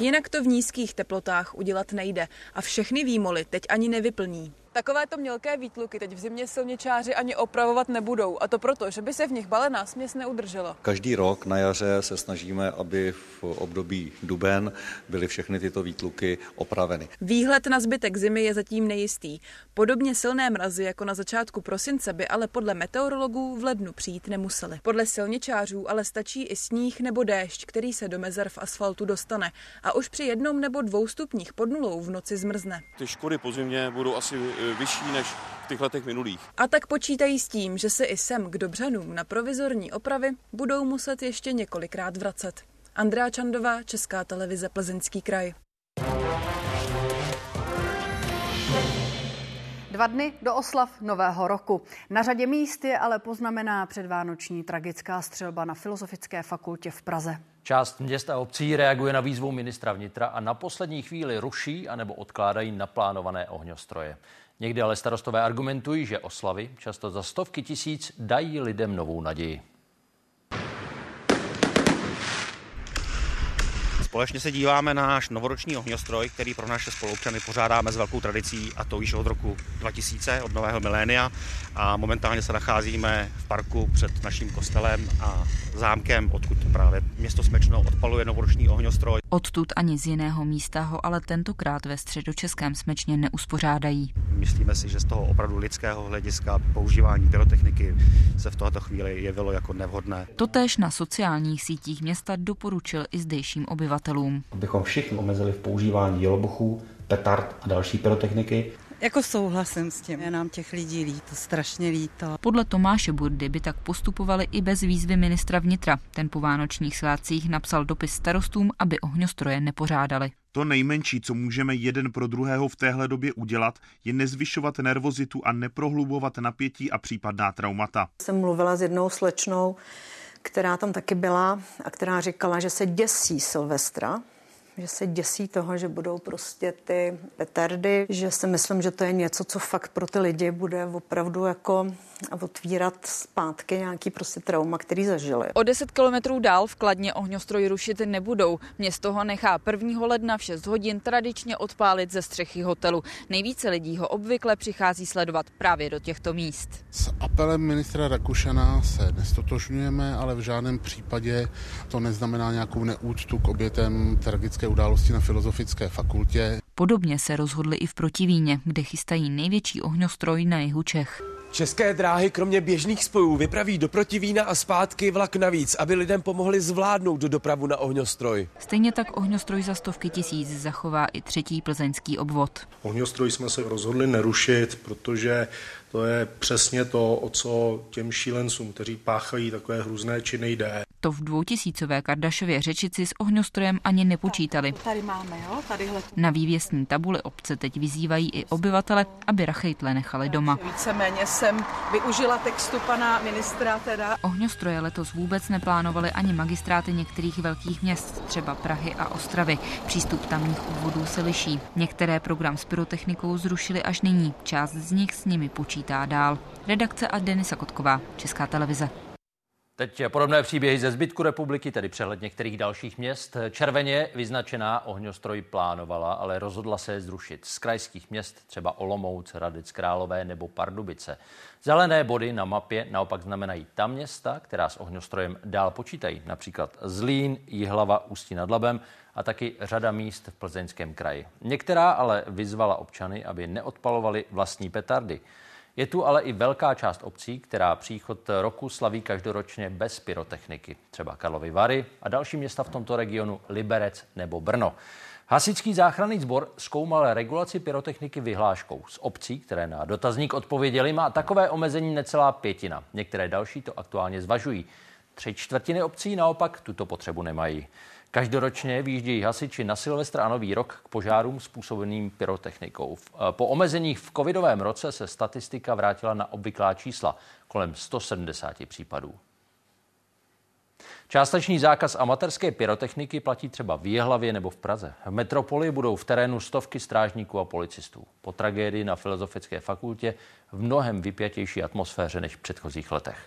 Jinak to v nízkých teplotách udělat nejde a všechny výmoly teď ani nevyplní. Takovéto mělké výtluky teď v zimě silničáři ani opravovat nebudou. A to proto, že by se v nich balená směs neudržela. Každý rok na jaře se snažíme, aby v období duben byly všechny tyto výtluky opraveny. Výhled na zbytek zimy je zatím nejistý. Podobně silné mrazy jako na začátku prosince by ale podle meteorologů v lednu přijít nemusely. Podle silničářů ale stačí i sníh nebo déšť, který se do mezer v asfaltu dostane. A už při jednom nebo dvou stupních pod nulou v noci zmrzne. Ty škody po zimě budou asi vyšší než v těch letech minulých. A tak počítají s tím, že se i sem k Dobřanům na provizorní opravy budou muset ještě několikrát vracet. Andrea Čandová, Česká televize Plzeňský kraj. Dva dny do oslav Nového roku. Na řadě míst je ale poznamená předvánoční tragická střelba na Filozofické fakultě v Praze. Část měst a obcí reaguje na výzvu ministra vnitra a na poslední chvíli ruší anebo odkládají naplánované ohňostroje. Někdy ale starostové argumentují, že oslavy, často za stovky tisíc, dají lidem novou naději. Společně se díváme na náš novoroční ohňostroj, který pro naše spolupčany pořádáme s velkou tradicí a to již od roku 2000, od nového milénia. A momentálně se nacházíme v parku před naším kostelem a zámkem, odkud právě město Smečno odpaluje novoroční ohňostroj. Odtud ani z jiného místa ho ale tentokrát ve středočeském Smečně neuspořádají. Myslíme si, že z toho opravdu lidského hlediska používání pyrotechniky se v této chvíli jevilo jako nevhodné. Totéž na sociálních sítích města doporučil i zdejším obyvatelům. Abychom všichni omezili v používání jelobuchů, petard a další pyrotechniky jako souhlasím s tím, je nám těch lidí líto, strašně líto. Podle Tomáše Burdy by tak postupovali i bez výzvy ministra vnitra. Ten po vánočních svátcích napsal dopis starostům, aby ohňostroje nepořádali. To nejmenší, co můžeme jeden pro druhého v téhle době udělat, je nezvyšovat nervozitu a neprohlubovat napětí a případná traumata. Jsem mluvila s jednou slečnou, která tam taky byla a která říkala, že se děsí Silvestra, že se děsí toho, že budou prostě ty petardy, že si myslím, že to je něco, co fakt pro ty lidi bude opravdu jako otvírat zpátky nějaký prostě trauma, který zažili. O 10 kilometrů dál v Kladně ohňostroj rušit nebudou. Město ho nechá 1. ledna v 6 hodin tradičně odpálit ze střechy hotelu. Nejvíce lidí ho obvykle přichází sledovat právě do těchto míst. S apelem ministra Rakušana se nestotožňujeme, ale v žádném případě to neznamená nějakou neúctu k obětem tragické události na Filozofické fakultě. Podobně se rozhodli i v Protivíně, kde chystají největší ohňostroj na jihu Čech. České dráhy kromě běžných spojů vypraví do Protivína a zpátky vlak navíc, aby lidem pomohli zvládnout do dopravu na ohňostroj. Stejně tak ohňostroj za stovky tisíc zachová i třetí plzeňský obvod. Ohňostroj jsme se rozhodli nerušit, protože to je přesně to, o co těm šílencům, kteří páchají takové hrůzné činy, jde. To v dvoutisícové Kardašově řečici s ohňostrojem ani nepočítali. Tady máme, jo, tadyhle. Na vývěsní tabuli obce teď vyzývají i obyvatele, aby rachejtle nechali doma. Víceméně jsem využila textu pana ministra teda. Ohňostroje letos vůbec neplánovali ani magistráty některých velkých měst, třeba Prahy a Ostravy. Přístup tamních úvodů se liší. Některé program s pyrotechnikou zrušili až nyní. Část z nich s nimi počítá dál. Redakce a Denisa Kotková, Česká televize. Teď podobné příběhy ze zbytku republiky, tedy přehled některých dalších měst. Červeně vyznačená ohňostroj plánovala, ale rozhodla se je zrušit. Z krajských měst třeba Olomouc, Hradec Králové nebo Pardubice. Zelené body na mapě naopak znamenají ta města, která s ohňostrojem dál počítají. Například Zlín, Jihlava, Ústí nad Labem a taky řada míst v plzeňském kraji. Některá ale vyzvala občany, aby neodpalovali vlastní petardy. Je tu ale i velká část obcí, která příchod roku slaví každoročně bez pyrotechniky. Třeba Karlovy Vary a další města v tomto regionu Liberec nebo Brno. Hasičský záchranný sbor zkoumal regulaci pyrotechniky vyhláškou. Z obcí, které na dotazník odpověděli, má takové omezení necelá pětina. Některé další to aktuálně zvažují. Tři čtvrtiny obcí naopak tuto potřebu nemají. Každoročně výjíždějí hasiči na Silvestr a Nový rok k požárům způsobeným pyrotechnikou. Po omezeních v covidovém roce se statistika vrátila na obvyklá čísla, kolem 170 případů. Částečný zákaz amatérské pyrotechniky platí třeba v Jihlavě nebo v Praze. V metropoli budou v terénu stovky strážníků a policistů. Po tragédii na Filozofické fakultě v mnohem vypjatější atmosféře než v předchozích letech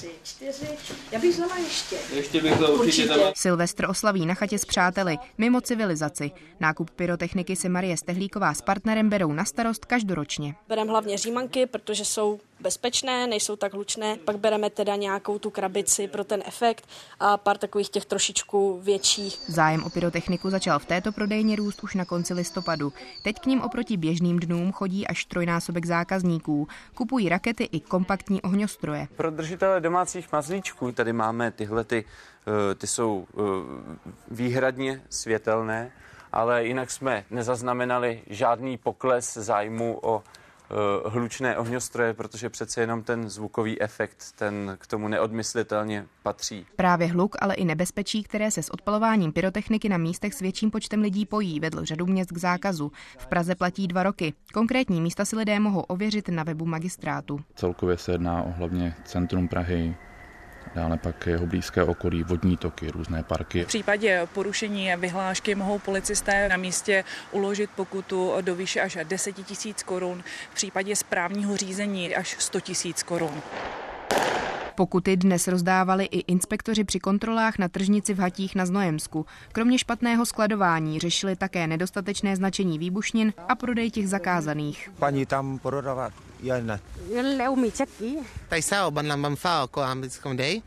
tři, čtyři. Já bych znala ještě. Ještě bych to určitě, určitě. Silvestr oslaví na chatě s přáteli, mimo civilizaci. Nákup pyrotechniky si Marie Stehlíková s partnerem berou na starost každoročně. Bereme hlavně římanky, protože jsou bezpečné, nejsou tak hlučné. Pak bereme teda nějakou tu krabici pro ten efekt a pár takových těch trošičku větších. Zájem o pyrotechniku začal v této prodejně růst už na konci listopadu. Teď k ním oproti běžným dnům chodí až trojnásobek zákazníků. Kupují rakety i kompaktní ohňostroje. Pro držitele domácích mazlíčků tady máme tyhle, ty, eh, ty jsou eh, výhradně světelné, ale jinak jsme nezaznamenali žádný pokles zájmu o hlučné ohňostroje, protože přece jenom ten zvukový efekt, ten k tomu neodmyslitelně patří. Právě hluk, ale i nebezpečí, které se s odpalováním pyrotechniky na místech s větším počtem lidí pojí, vedl řadu měst k zákazu. V Praze platí dva roky. Konkrétní místa si lidé mohou ověřit na webu magistrátu. Celkově se jedná o hlavně centrum Prahy, dále pak jeho blízké okolí, vodní toky, různé parky. V případě porušení vyhlášky mohou policisté na místě uložit pokutu do výše až 10 tisíc korun, v případě správního řízení až 100 tisíc korun. Pokuty dnes rozdávali i inspektoři při kontrolách na tržnici v Hatích na Znojemsku. Kromě špatného skladování řešili také nedostatečné značení výbušnin a prodej těch zakázaných. Paní tam prodává jen. Tại sao bạn làm bằng phao của Amazon đấy?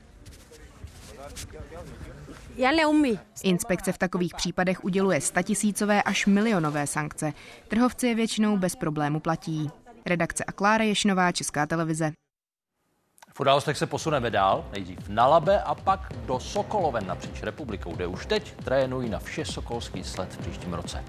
Inspekce v takových případech uděluje statisícové až milionové sankce. Trhovci je většinou bez problému platí. Redakce a Klára Ješnová, Česká televize. V událostech se posuneme dál, nejdřív na Labe a pak do Sokoloven napříč republikou, kde už teď trénují na vše sokolský sled v příštím roce.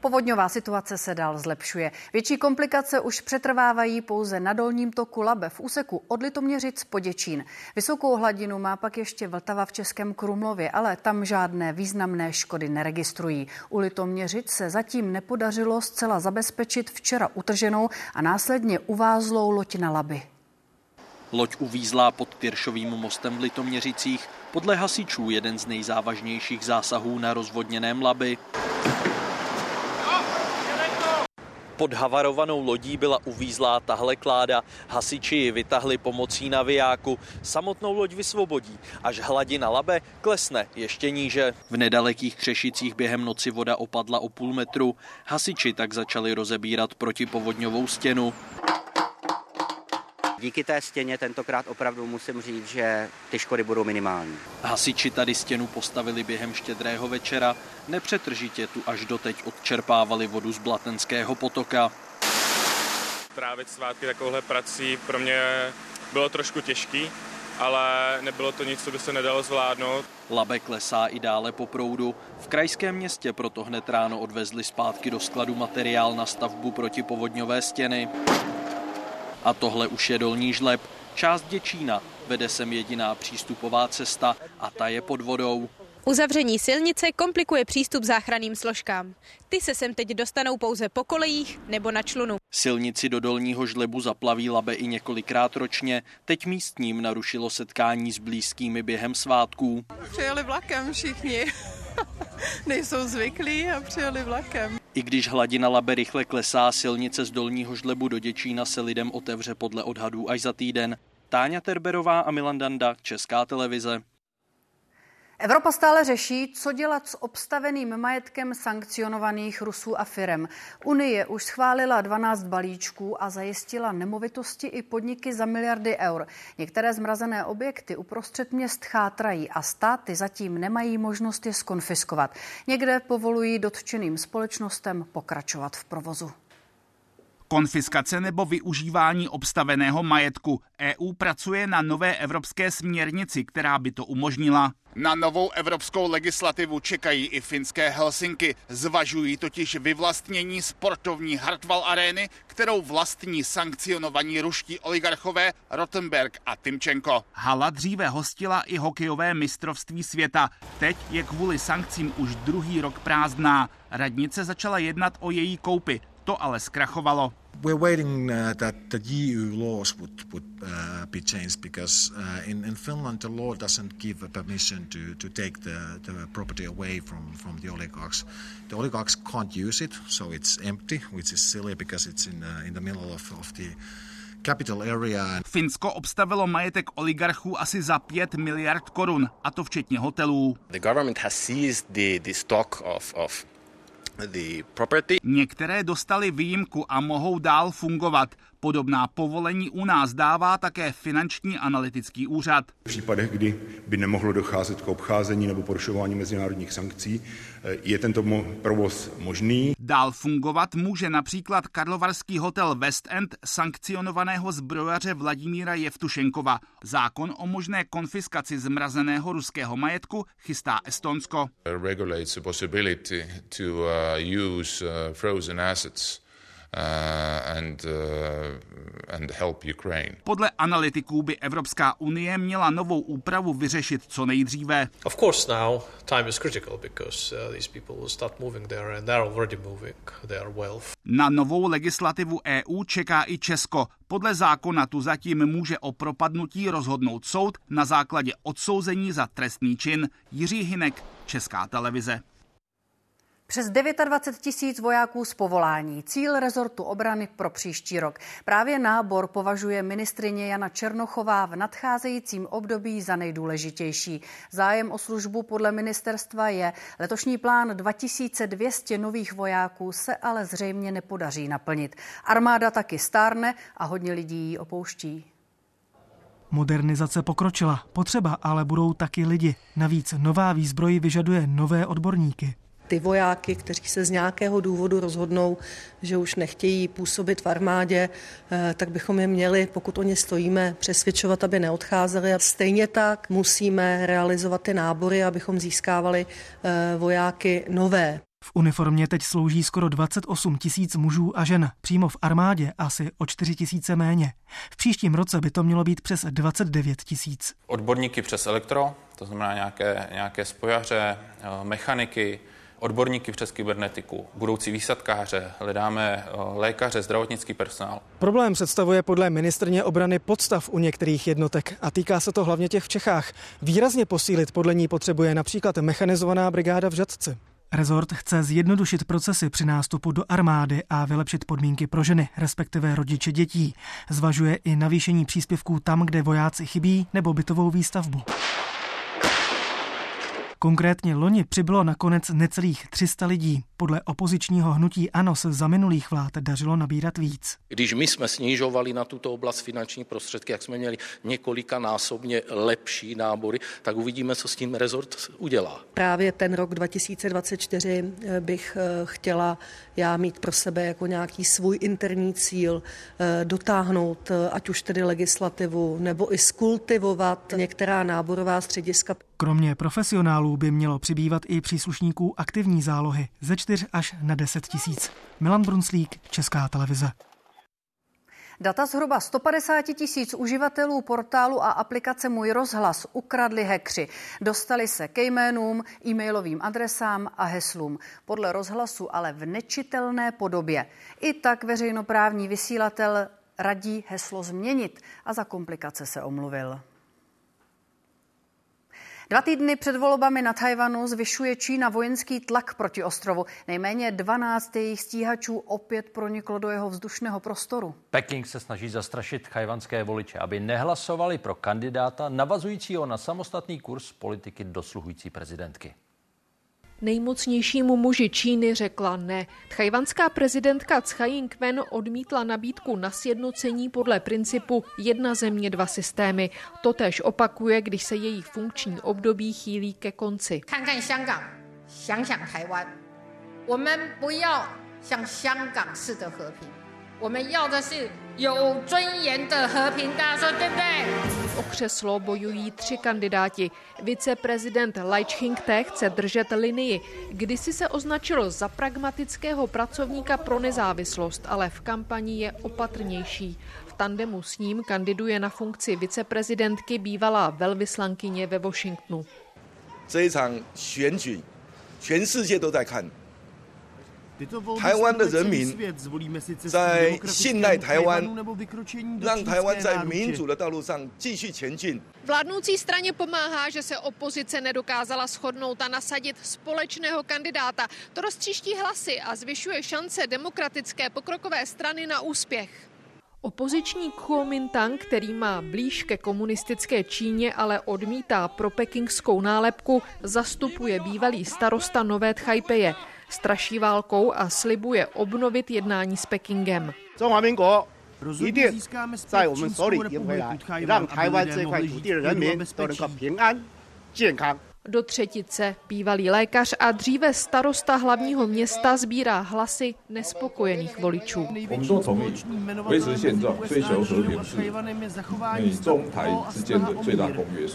Povodňová situace se dál zlepšuje. Větší komplikace už přetrvávají pouze na dolním toku Labe v úseku od Litoměřic po Děčín. Vysokou hladinu má pak ještě Vltava v Českém Krumlově, ale tam žádné významné škody neregistrují. U Litoměřic se zatím nepodařilo zcela zabezpečit včera utrženou a následně uvázlou loď na Laby. Loď uvízlá pod Piršovým mostem v Litoměřicích. Podle hasičů jeden z nejzávažnějších zásahů na rozvodněném Laby. Pod havarovanou lodí byla uvízlá tahle kláda. Hasiči ji vytahli pomocí navijáku. Samotnou loď vysvobodí, až hladina labe klesne ještě níže. V nedalekých křešicích během noci voda opadla o půl metru. Hasiči tak začali rozebírat protipovodňovou stěnu. Díky té stěně tentokrát opravdu musím říct, že ty škody budou minimální. Hasiči tady stěnu postavili během štědrého večera. Nepřetržitě tu až doteď odčerpávali vodu z Blatenského potoka. Trávit svátky takovouhle prací pro mě bylo trošku těžký, ale nebylo to nic, co by se nedalo zvládnout. Labe klesá i dále po proudu. V krajském městě proto hned ráno odvezli zpátky do skladu materiál na stavbu protipovodňové stěny. A tohle už je dolní žleb. Část Děčína vede sem jediná přístupová cesta a ta je pod vodou. Uzavření silnice komplikuje přístup záchranným složkám. Ty se sem teď dostanou pouze po kolejích nebo na člunu. Silnici do dolního žlebu zaplaví labe i několikrát ročně. Teď místním narušilo setkání s blízkými během svátků. Přijeli vlakem všichni. <laughs> Nejsou zvyklí a přijeli vlakem. I když hladina Labe rychle klesá, silnice z dolního žlebu do Děčína se lidem otevře podle odhadů až za týden. Táňa Terberová a Milan Danda, Česká televize. Evropa stále řeší, co dělat s obstaveným majetkem sankcionovaných Rusů a firem. Unie už schválila 12 balíčků a zajistila nemovitosti i podniky za miliardy eur. Některé zmrazené objekty uprostřed měst chátrají a státy zatím nemají možnost je skonfiskovat. Někde povolují dotčeným společnostem pokračovat v provozu. Konfiskace nebo využívání obstaveného majetku. EU pracuje na nové evropské směrnici, která by to umožnila. Na novou evropskou legislativu čekají i finské Helsinky. Zvažují totiž vyvlastnění sportovní Hartwall arény, kterou vlastní sankcionovaní ruští oligarchové Rottenberg a Timčenko. Hala dříve hostila i hokejové mistrovství světa. Teď je kvůli sankcím už druhý rok prázdná. Radnice začala jednat o její koupi. To ale zkrachovalo. We're waiting uh, that the EU laws would, would uh, be changed because uh, in, in Finland the law doesn't give a permission to, to take the, the property away from, from the oligarchs. The oligarchs can't use it, so it's empty, which is silly because it's in, uh, in the middle of, of the capital area. Finsko obstavilo majetek oligarchů asi za 5 miliard korun, a to včetně hotelů. The government has seized the, the stock of, of. Některé dostali výjimku a mohou dál fungovat. Podobná povolení u nás dává také finanční analytický úřad. V případech, kdy by nemohlo docházet k obcházení nebo porušování mezinárodních sankcí, je tento provoz možný. Dál fungovat může například karlovarský hotel West End sankcionovaného zbrojaře Vladimíra Jevtušenkova. Zákon o možné konfiskaci zmrazeného ruského majetku chystá Estonsko. Regulates the possibility to uh, use uh, frozen assets and, uh, and help Ukraine. Podle analytiků by Evropská unie měla novou úpravu vyřešit co nejdříve. Of course now time is critical because uh, these people will start moving there and they're already moving their wealth. Na novou legislativu EU čeká i Česko. Podle zákona tu zatím může o propadnutí rozhodnout soud na základě odsouzení za trestný čin. Jiří Hinek, Česká televize. Přes 29 tisíc vojáků z povolání. Cíl rezortu obrany pro příští rok. Právě nábor považuje ministrině Jana Černochová v nadcházejícím období za nejdůležitější. Zájem o službu podle ministerstva je. Letošní plán 2200 nových vojáků se ale zřejmě nepodaří naplnit. Armáda taky stárne a hodně lidí ji opouští. Modernizace pokročila, potřeba ale budou taky lidi. Navíc nová výzbroj vyžaduje nové odborníky ty vojáky, kteří se z nějakého důvodu rozhodnou, že už nechtějí působit v armádě, eh, tak bychom je měli, pokud o ně stojíme, přesvědčovat, aby neodcházeli. A stejně tak musíme realizovat ty nábory, abychom získávali eh, vojáky nové. V uniformě teď slouží skoro 28 tisíc mužů a žen, přímo v armádě asi o 4 tisíce méně. V příštím roce by to mělo být přes 29 tisíc. Odborníky přes elektro, to znamená nějaké, nějaké spojaře, eh, mechaniky, odborníky přes kybernetiku, budoucí výsadkáře, hledáme eh, lékaře, zdravotnický personál. Problém představuje podle ministrně obrany podstav u některých jednotek a týká se to hlavně těch v Čechách. Výrazně posílit podle ní potřebuje například mechanizovaná brigáda v Žadci. Rezort chce zjednodušit procesy při nástupu do armády a vylepšit podmínky pro ženy, respektive rodiče dětí. Zvažuje i navýšení příspěvků tam, kde vojáci chybí, nebo bytovou výstavbu. Konkrétně loni přibylo nakonec necelých 300 lidí. Podle opozičního hnutí ANO se za minulých vlád dařilo nabírat víc. Když my jsme snižovali na tuto oblast finanční prostředky, jak jsme měli několika násobně lepší nábory, tak uvidíme, co s tím rezort udělá. Právě ten rok 2024 eh, bych eh, chtěla já mít pro sebe jako nějaký svůj interní cíl eh, dotáhnout, ať už tedy legislativu, nebo i skultivovat některá náborová střediska. Kromě profesionálů by mělo přibývat i příslušníků aktivní zálohy ze 4 až na 10 tisíc. Milan Brunslík, Česká televize. Data zhruba 150 tisíc uživatelů portálu a aplikace Můj rozhlas ukradli hekři. Dostali se ke jménům, e-mailovým adresám a heslům. Podle rozhlasu ale v nečitelné podobě. I tak veřejnoprávní vysílatel radí heslo změnit a za komplikace se omluvil. Dva týdny před volbami na Tajvanu zvyšuje Čína vojenský tlak proti ostrovu. Nejméně 12 jejich stíhačů opět proniklo do jeho vzdušného prostoru. Peking se snaží zastrašit chajvanské voliče, aby nehlasovali pro kandidáta navazujícího na samostatný kurz politiky dosluhující prezidentky. Nejmocnějšímu muži Číny řekla ne. Tchajvanská prezidentka Tsai Ing-wen odmítla nabídku na sjednocení podle principu jedna země, dva systémy. Totež opakuje, když se její funkční období chýlí ke konci. Taiwan. 我们不要像香港式的和平。我们要的是有尊严的和平，大家说对不对？O křeslo bojují tři kandidáti. Viceprezident Lai Ching-te chce držet linii. Kdysi se označil za pragmatického pracovníka pro nezávislost, ale v kampani je opatrnější. V tandemu s ním kandiduje na funkci viceprezidentky bývalá velvyslankyně ve Washingtonu. 这一场选举，全世界都在看。 台湾的人民在信赖台湾，让台湾在民主的道路上继续前进。Vládnoucí straně pomáhá, že se opozice nedokázala shodnout a nasadit společného kandidáta. To roztříští hlasy a zvyšuje šance demokratické pokrokové strany na úspěch. Opoziční Kuomintang, který má blíž ke komunistické Číně, ale odmítá pro pekingskou nálepku, zastupuje bývalý starosta Nové Tchajpeje straší válkou a slibuje obnovit jednání s Pekingem. Rozhodně získáme zpět Do třetice bývalý lékař a dříve starosta hlavního města sbírá hlasy nespokojených voličů. Největší společný jmenovatel mezi USA a Tchajvanem je zachování statusu a snaha o mír.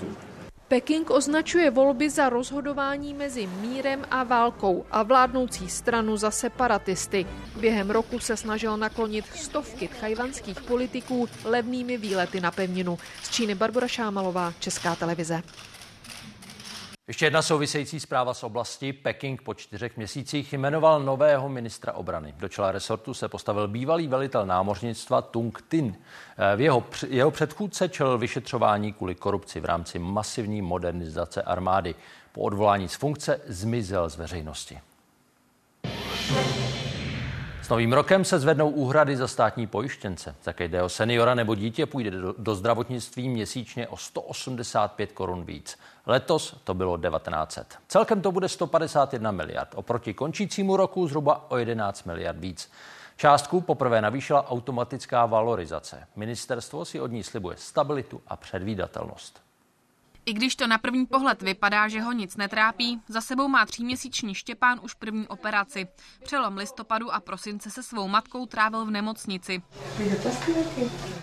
Peking označuje volby za rozhodování mezi mírem a válkou a vládnoucí stranu za separatisty. Během roku se snažil naklonit stovky tchajvanských politiků levnými výlety na pevninu. Z Číny Barbara Šámalová, Česká televize. Ještě jedna související zpráva z oblasti. Peking po čtyřech měsících jmenoval nového ministra obrany. Do čela resortu se postavil bývalý velitel námořnictva Tung Tin. V jeho, jeho předchůdce čelil vyšetřování kvůli korupci v rámci masivní modernizace armády. Po odvolání z funkce zmizel z veřejnosti. Novým rokem se zvednou úhrady za státní pojištěnce. Tak jde o seniora nebo dítě, půjde do, do zdravotnictví měsíčně o 185 korun víc. Letos to bylo 1900. Celkem to bude 151 miliard. Oproti končícímu roku zhruba o 11 miliard víc. Částku poprvé navýšila automatická valorizace. Ministerstvo si od ní slibuje stabilitu a předvídatelnost. I když to na první pohled vypadá, že ho nic netrápí, za sebou má tříměsíční Štěpán už první operaci. Přelom listopadu a prosince se svou matkou trávil v nemocnici.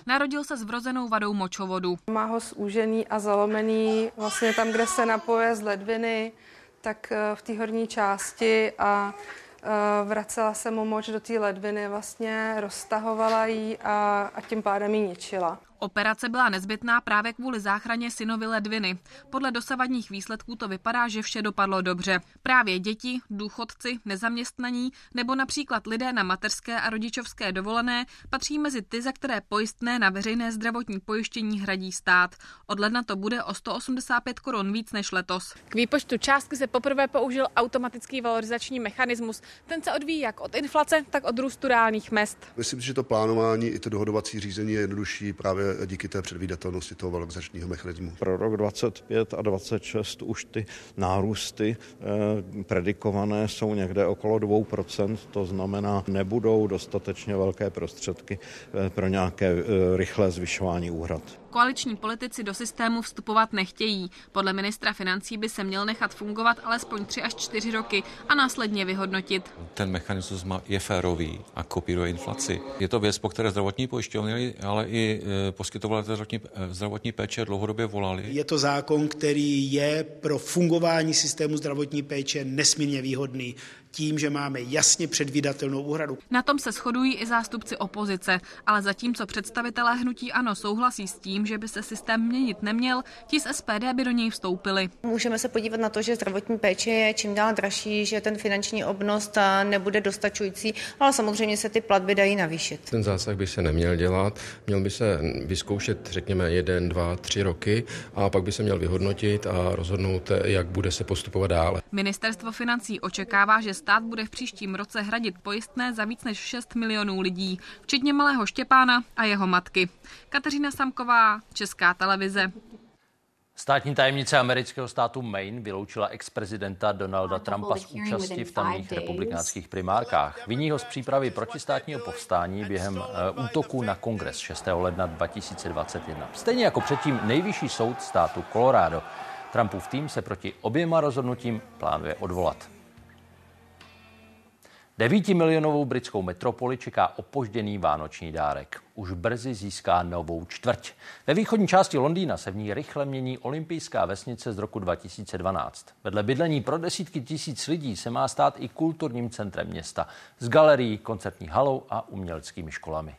Narodil se s vrozenou vadou močovodu. Má ho zúžený a zalomený vlastně tam, kde se napoje z ledviny, tak eh, v té horní části a eh, vracela se mu moč do té ledviny, vlastně roztahovala ji a, a tím pádem ji ničila. Operace byla nezbytná právě kvůli záchraně synovy ledviny. Podle dosavadních výsledků to vypadá, že vše dopadlo dobře. Právě děti, důchodci, nezaměstnaní nebo například lidé na mateřské a rodičovské dovolené patří mezi ty, za které pojistné na veřejné zdravotní pojištění hradí stát. Od ledna to bude o 185 korun víc než letos. K výpočtu částky se poprvé použil automatický valorizační mechanismus. Ten se odvíjí jak od inflace, tak od růstu reálných mest. Myslím, že to plánování i to dohodovací řízení je jednodušší právě díky té předvídatelnosti toho valorizačního mechanismu. Pro rok 25 a 26 už ty nárůsty eh, predikované jsou někde okolo 2%, to znamená, nebudou dostatečně velké prostředky eh, pro nějaké eh, rychlé zvyšování úhrad. Koaliční politici do systému vstupovat nechtějí. Podle ministra financí by se měl nechat fungovat alespoň 3 až 4 roky a následně vyhodnotit. Ten mechanismus je férový a kopíruje inflaci. Je to věc, po které zdravotní pojišťovny, ale i poskytovatelé zdravotní, zdravotní péče dlouhodobě volali. Je to zákon, který je pro fungování systému zdravotní péče nesmírně výhodný tím, že máme jasně předvídatelnou úhradu. Na tom se shodují i zástupci opozice, ale zatímco představitelé hnutí ANO souhlasí s tím, že by se systém měnit neměl, ti z SPD by do něj vstoupili. Můžeme se podívat na to, že zdravotní péče je čím dál dražší, že ten finanční obnos nebude dostačující, ale samozřejmě se ty platby dají navýšit. Ten zásah by se neměl dělat, měl by se vyzkoušet, řekněme, jeden, dva, tři roky a pak by se měl vyhodnotit a rozhodnout, jak bude se postupovat dále. Ministerstvo financí očekává, že stát bude v příštím roce hradit pojistné za víc než 6 milionů lidí, včetně malého Štěpána a jeho matky. Kateřina Samková, Česká televize. Státní tajemnice amerického státu Maine vyloučila ex-prezidenta Donalda Trumpa z účasti v tamních republikánských primárkách. Viní ho z přípravy protistátního povstání během uh, útoku na kongres 6. ledna 2021. Stejně jako předtím nejvyšší soud státu Colorado. Trumpův tým se proti oběma rozhodnutím plánuje odvolat. Devítimilionovou britskou metropoli čeká opožděný vánoční dárek. Už brzy získá novou čtvrť. Ve východní části Londýna se v ní rychle mění olympijská vesnice z roku 2012. Vedle bydlení pro desítky tisíc lidí se má stát i kulturním centrem města s galerií, koncertní halou a uměleckými školami.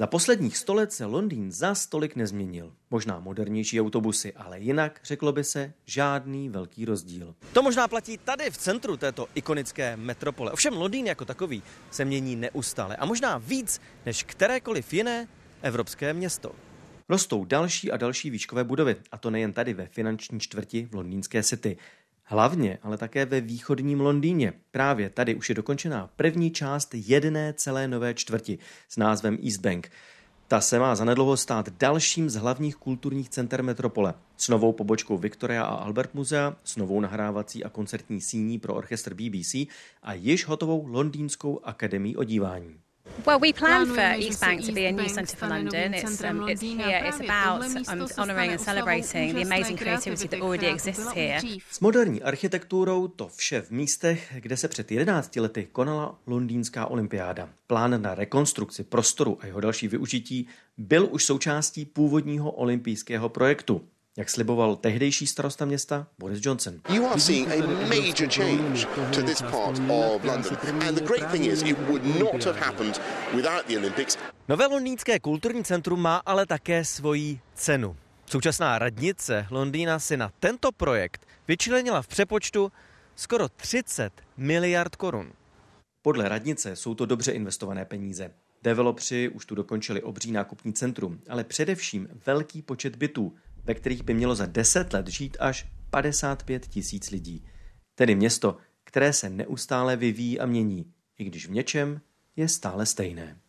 Za posledních sto let se Londýn za stolik nezměnil. Možná modernější autobusy, ale jinak, řeklo by se, žádný velký rozdíl. To možná platí tady v centru této ikonické metropole. Ovšem Londýn jako takový se mění neustále a možná víc než kterékoliv jiné evropské město. Rostou další a další výškové budovy, a to nejen tady ve finanční čtvrti v londýnské city. Hlavně, ale také ve východním Londýně. Právě tady už je dokončená první část jedné celé nové čtvrti s názvem East Bank. Ta se má zanedlouho stát dalším z hlavních kulturních center metropole. S novou pobočkou Victoria a Albert Muzea, s novou nahrávací a koncertní síní pro orchestr BBC a již hotovou Londýnskou akademii odívání. Well, we plan for East Bank to be a new centre for London. It's, um, it's here. It's about um, honouring and celebrating the amazing creativity that already exists here. S moderní architekturou to vše v místech, kde se před 11 lety konala londýnská olympiáda. Plán na rekonstrukci prostoru a jeho další využití byl už součástí původního olympijského projektu jak sliboval tehdejší starosta města Boris Johnson. You are seeing a major change to this part of London. And the great thing is it would not have happened without the Olympics. Nové londýnské kulturní centrum má ale také svoji cenu. Současná radnice Londýna si na tento projekt vyčlenila v přepočtu skoro 30 miliard korun. Podle radnice jsou to dobře investované peníze. Developři už tu dokončili obří nákupní centrum, ale především velký počet bytů, ve kterých by mělo za 10 let žít až 55 tisíc lidí. Tedy město, které se neustále vyvíjí a mění, i když v něčem je stále stejné.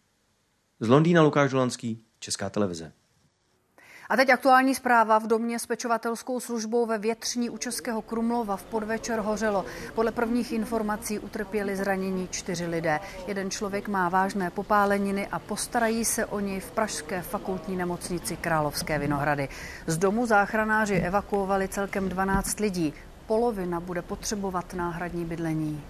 Z Londýna Lukáš Dolanský, Česká televize. A teď aktuální zpráva. V domě s pečovatelskou službou ve Větřní u Českého Krumlova v podvečer hořelo. Podle prvních informací utrpěli zranění čtyři lidé. Jeden člověk má vážné popáleniny a postarají se o něj v Pražské fakultní nemocnici Královské Vinohrady. Z domu záchranáři evakuovali celkem 12 lidí. Polovina bude potřebovat náhradní bydlení.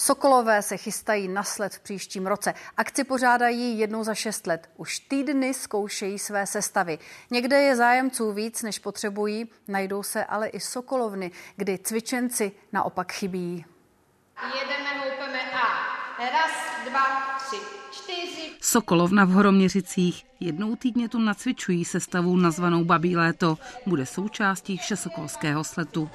Sokolové se chystají na sled v příštím roce. Akci pořádají jednou za šest let. Už týdny zkoušejí své sestavy. Někde je zájemců víc, než potřebují, najdou se ale i sokolovny, kdy cvičenci naopak chybí. Jedeme, houpeme a raz, dva, tři, čtyři. Sokolovna v Horoměřicích. Jednou týdně tu nacvičují sestavu nazvanou Babí léto. Bude součástí všesokolského sletu.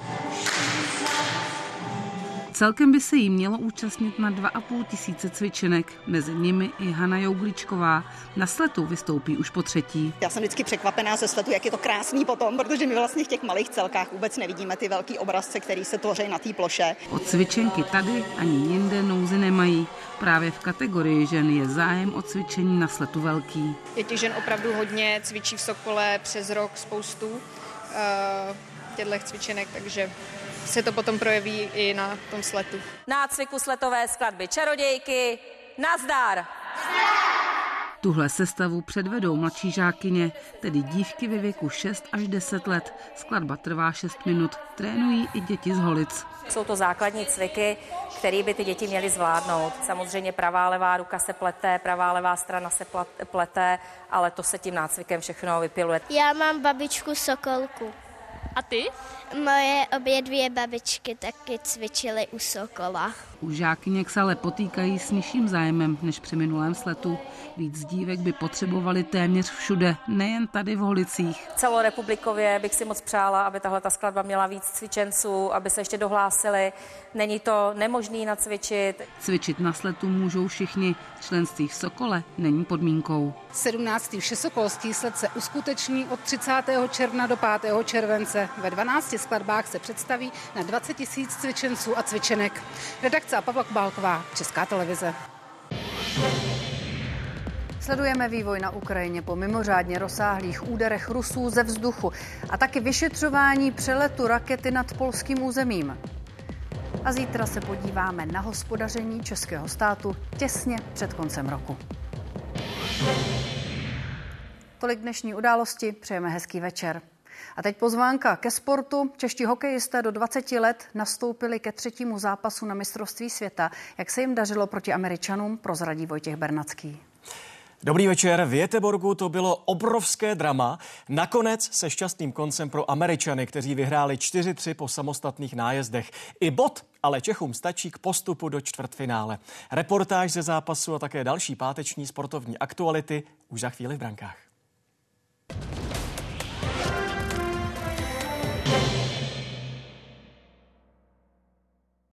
Celkem by se jí mělo účastnit na 2,5 tisíce cvičenek, mezi nimi i Hana Jougličková. Na sletu vystoupí už po třetí. Já jsem vždycky překvapená ze sletu, jak je to krásný potom, protože my vlastně v těch malých celkách vůbec nevidíme ty velký obrazce, které se tvoří na té ploše. O cvičenky tady ani jinde nouzy nemají. Právě v kategorii žen je zájem o cvičení na sletu velký. Je těch žen opravdu hodně, cvičí v Sokole přes rok spoustu uh, těchto cvičenek, takže se to potom projeví i na tom sletu. Nácviku sletové skladby Čarodějky. Nazdar! Tuhle sestavu předvedou mladší žákyně, tedy dívky ve věku 6 až 10 let. Skladba trvá 6 minut. Trénují i děti z Holic. Jsou to základní cviky, které by ty děti měly zvládnout. Samozřejmě pravá levá ruka se plete, pravá levá strana se plete, ale to se tím nácvikem všechno vypiluje. Já mám babičku Sokolku. A ty? Moje obě dvě babičky taky cvičily u Sokola. U žákyněk se ale potýkají s nižším zájemem než při minulém sletu. Víc dívek by potřebovali téměř všude, nejen tady v Holicích. Celorepublikově bych si moc přála, aby tahle ta skladba měla víc cvičenců, aby se ještě dohlásili. Není to nemožný nacvičit. Cvičit na sletu můžou všichni. Členství v Sokole není podmínkou. 17. všesokolský sled se uskuteční od 30. června do 5. července. Ve 12 skladbách se představí na 20 tisíc cvičenců a cvičenek. Redakce Pavla Kubálková, Česká televize. Sledujeme vývoj na Ukrajině po mimořádně rozsáhlých úderech Rusů ze vzduchu a taky vyšetřování přeletu rakety nad polským územím. A zítra se podíváme na hospodaření českého státu těsně před koncem roku. Tolik dnešní události, přejeme hezký večer. A teď pozvánka ke sportu. Čeští hokejisté do 20 let nastoupili ke třetímu zápasu na mistrovství světa. Jak se jim dařilo proti Američanům, prozradí Vojtěch Bernacký. Dobrý večer. V Jeteborgu to bylo obrovské drama. Nakonec se šťastným koncem pro Američany, kteří vyhráli 4-3 po samostatných nájezdech. I bod ale Čechům stačí k postupu do čtvrtfinále. Reportáž ze zápasu a také další páteční sportovní aktuality už za chvíli v brankách.